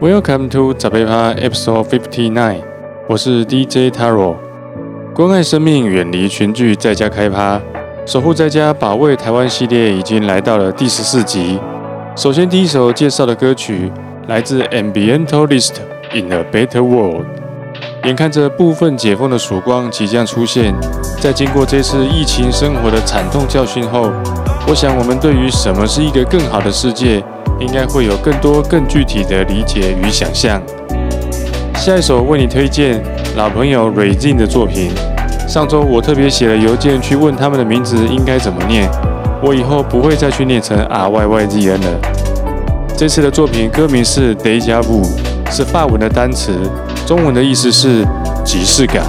Welcome to 早贝趴 Episode Fifty Nine，我是 DJ Taro。关爱生命，远离群聚，在家开趴，守护在家，保卫台湾系列已经来到了第十四集。首先，第一首介绍的歌曲来自 Ambientalist in a Better World。眼看着部分解封的曙光即将出现，在经过这次疫情生活的惨痛教训后，我想我们对于什么是一个更好的世界。应该会有更多更具体的理解与想象。下一首为你推荐老朋友 r a z i n 的作品。上周我特别写了邮件去问他们的名字应该怎么念，我以后不会再去念成 R Y Y Z N 了。这次的作品歌名是 Deja Vu，是法文的单词，中文的意思是即视感。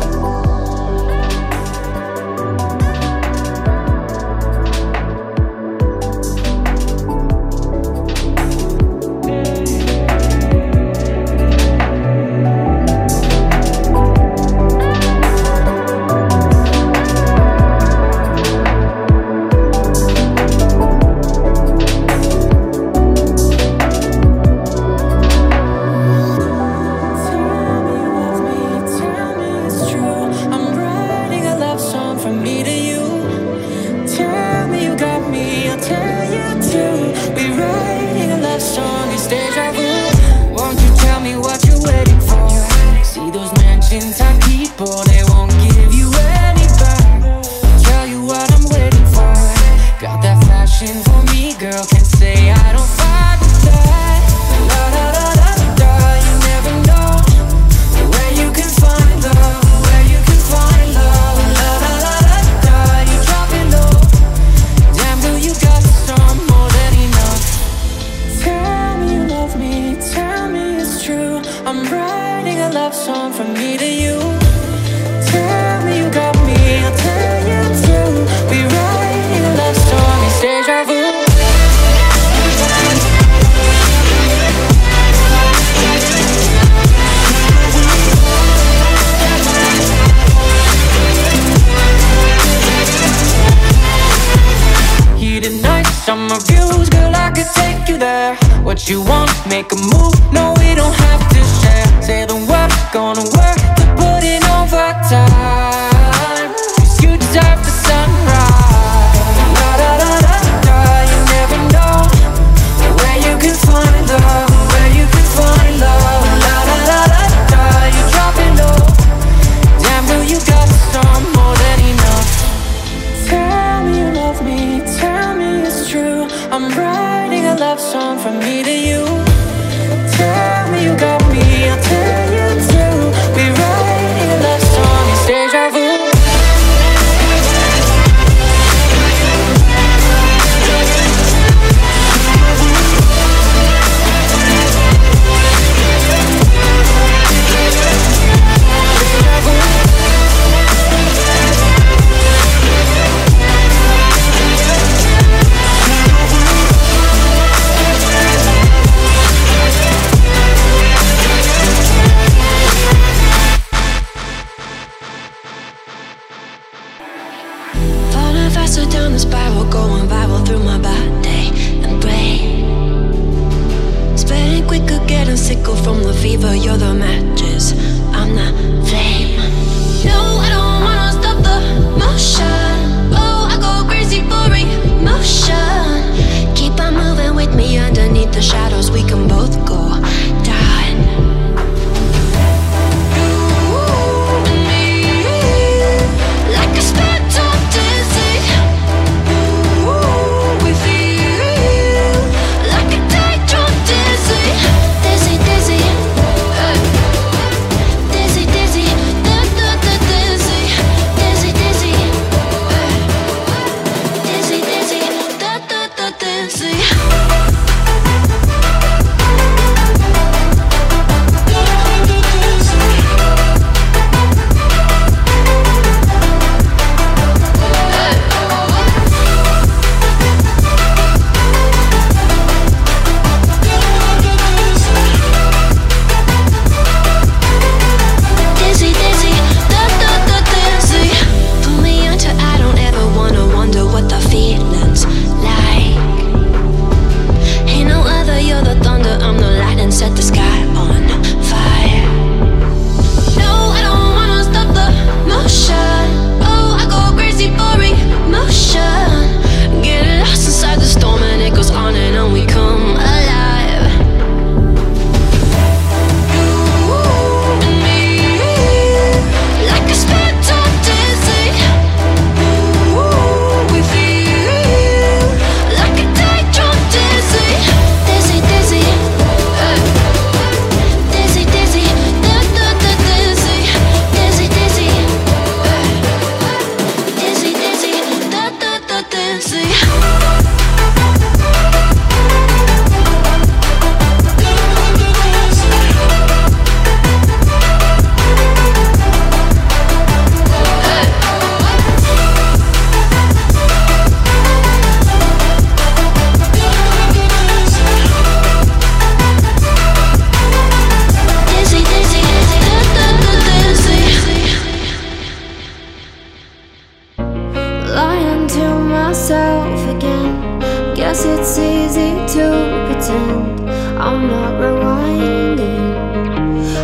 Guess it's easy to pretend I'm not rewinding.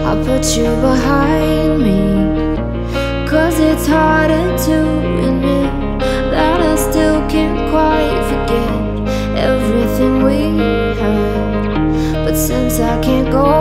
I'll put you behind me. Cause it's harder to admit that I still can't quite forget everything we had. But since I can't go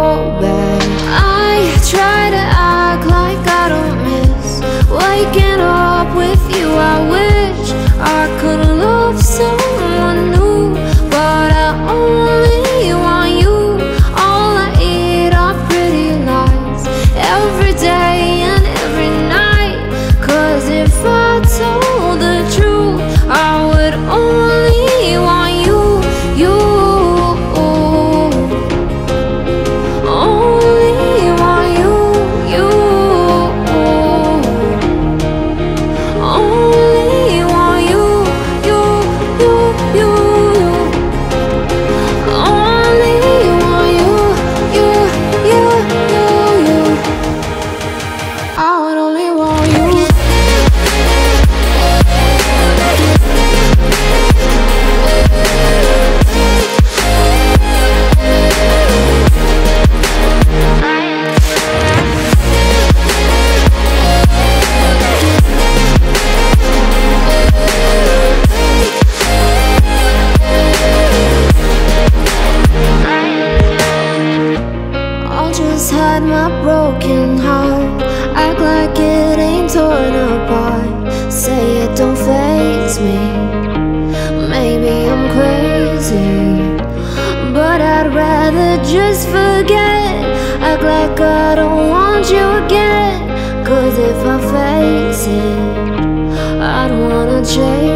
just hide my broken heart. Act like it ain't torn apart. Say it don't faze me. Maybe I'm crazy. But I'd rather just forget. Act like I don't want you again. Cause if I face it, I don't wanna chase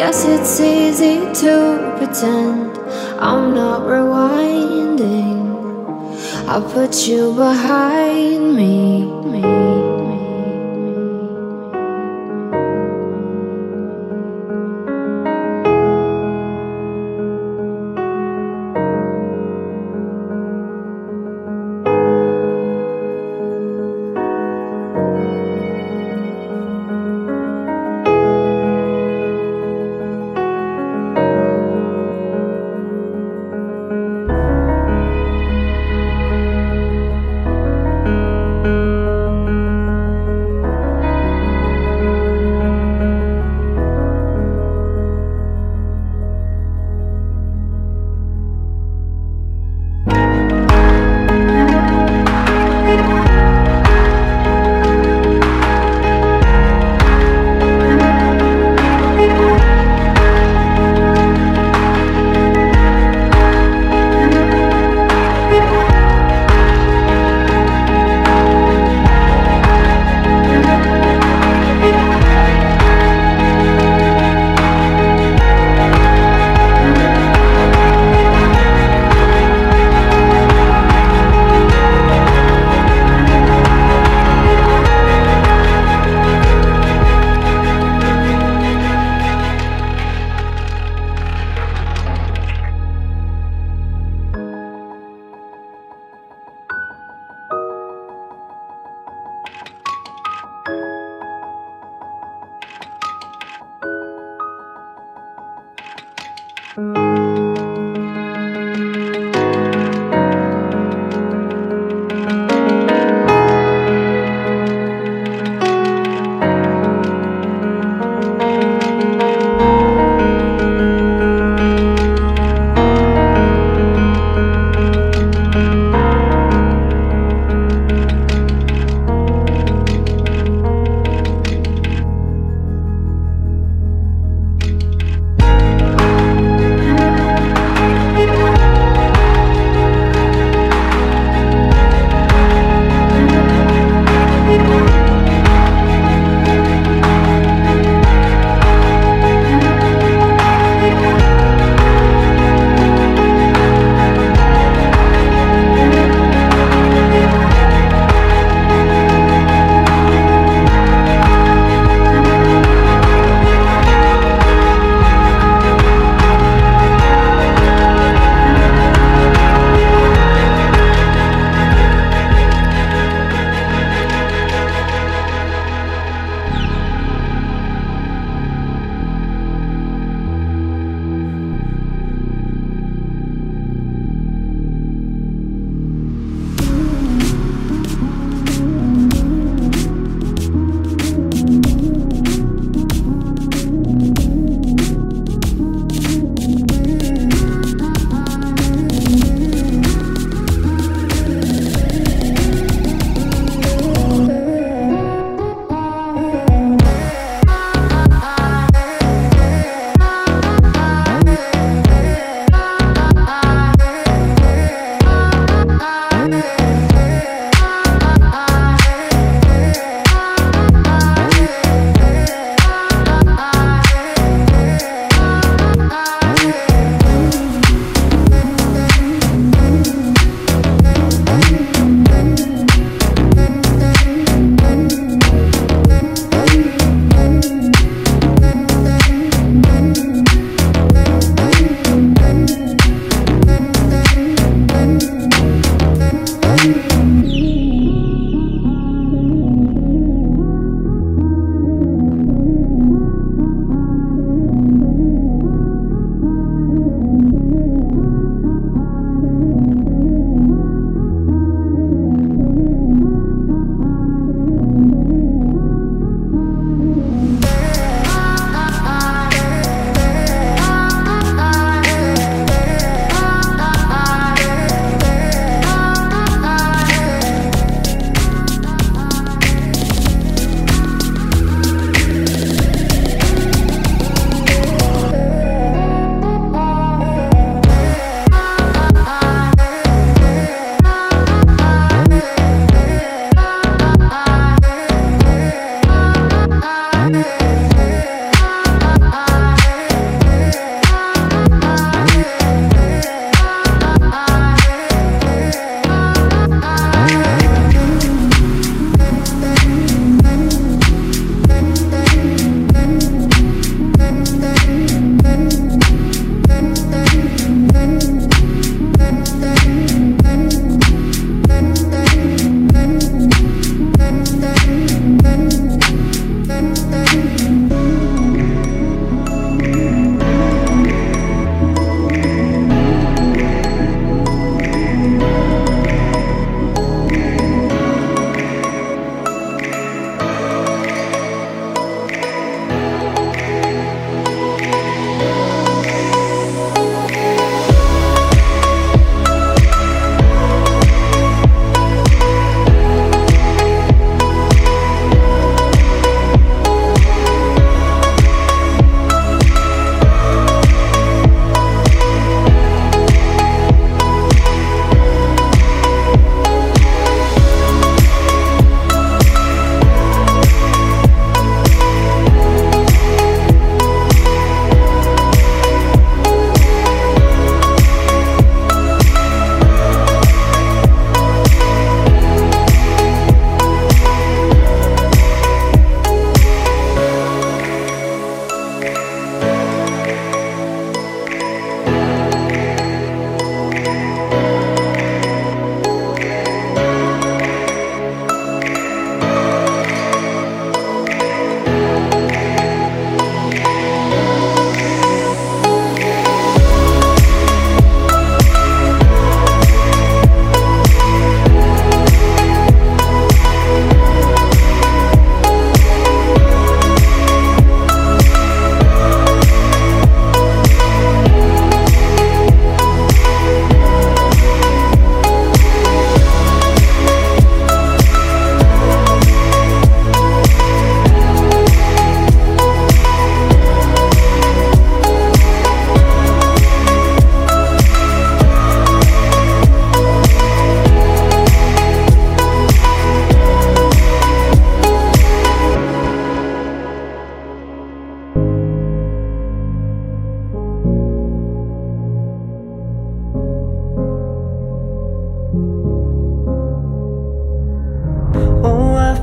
Guess it's easy to pretend I'm not rewinding. I'll put you behind me, me.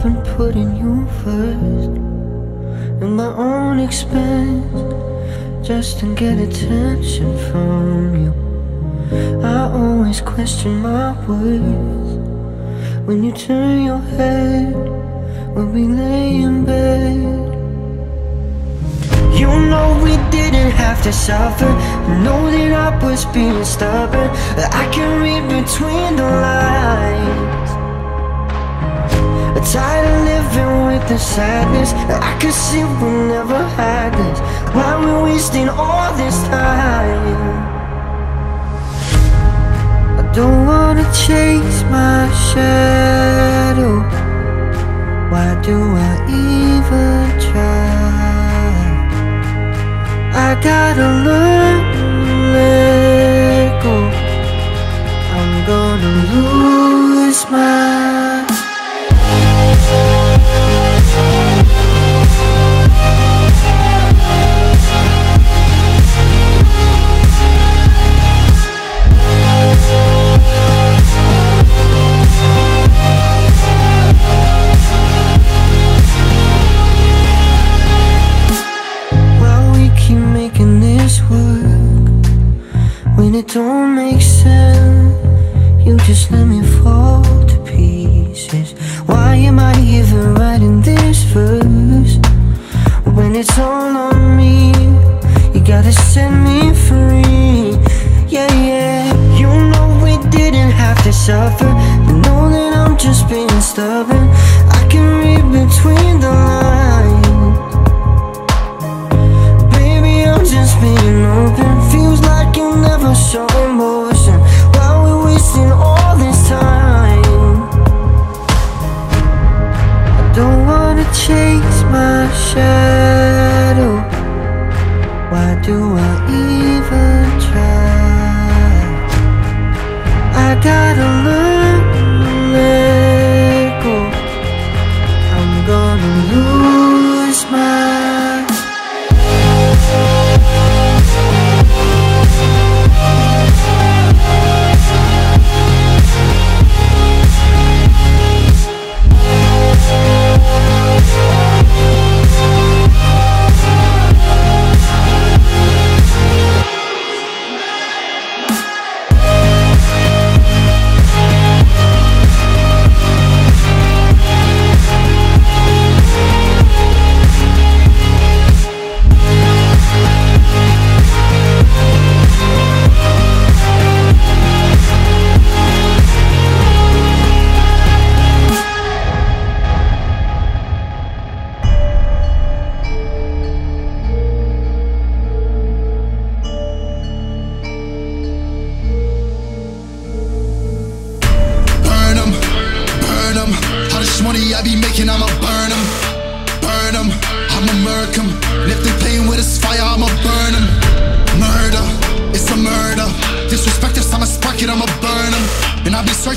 been putting you first At my own expense Just to get attention from you. I always question my worth When you turn your head When we lay in bed. You know we didn't have to suffer. Know that I was being stubborn. I can read between the lines. I'm tired of living with the sadness I can see we never had this Why we wasting all this time? I don't wanna chase my shadow Why do I even try? I gotta learn to let go I'm gonna lose my it's all on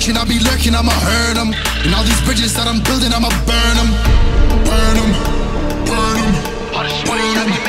searching, I'll be lurking, I'ma hurt them. And all these bridges that I'm building, I'ma burn them. Burn them, burn them, burn them.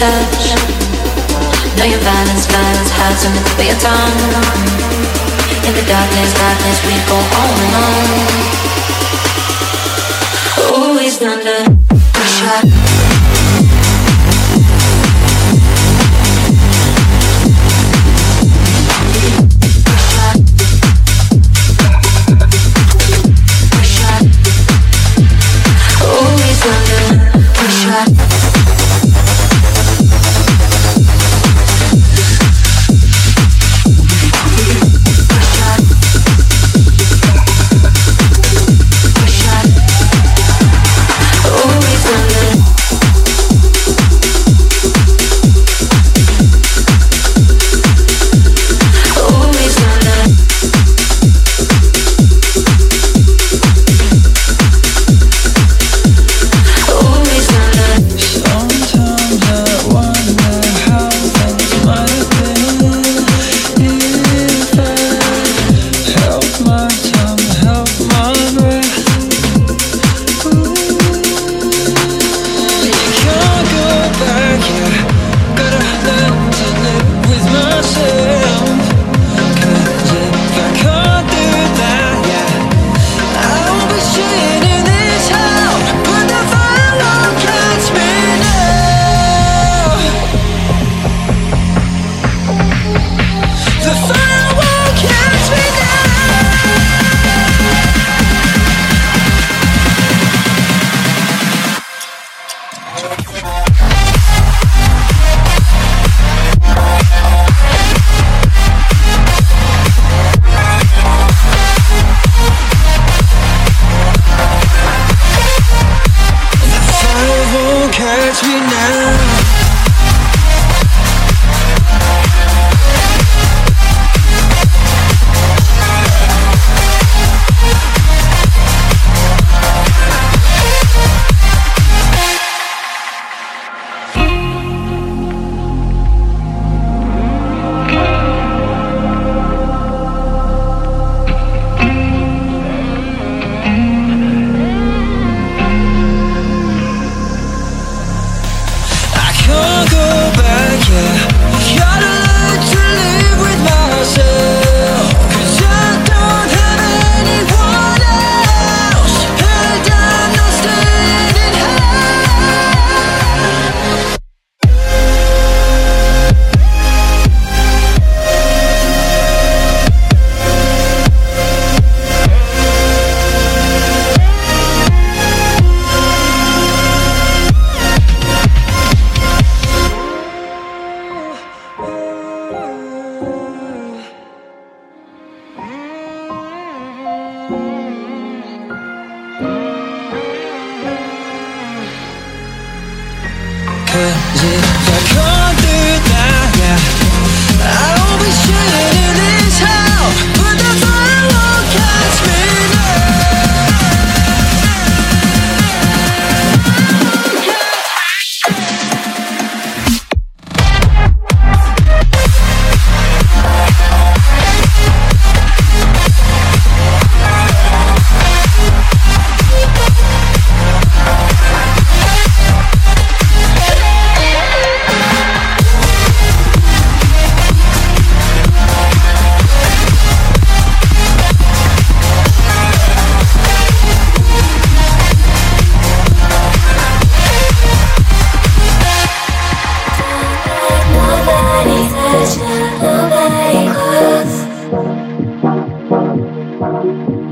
touch. Know your violence, violence hides in the tip of your tongue. In the darkness, darkness, we go on and on. Always under pressure.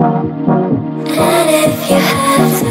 And if you have to,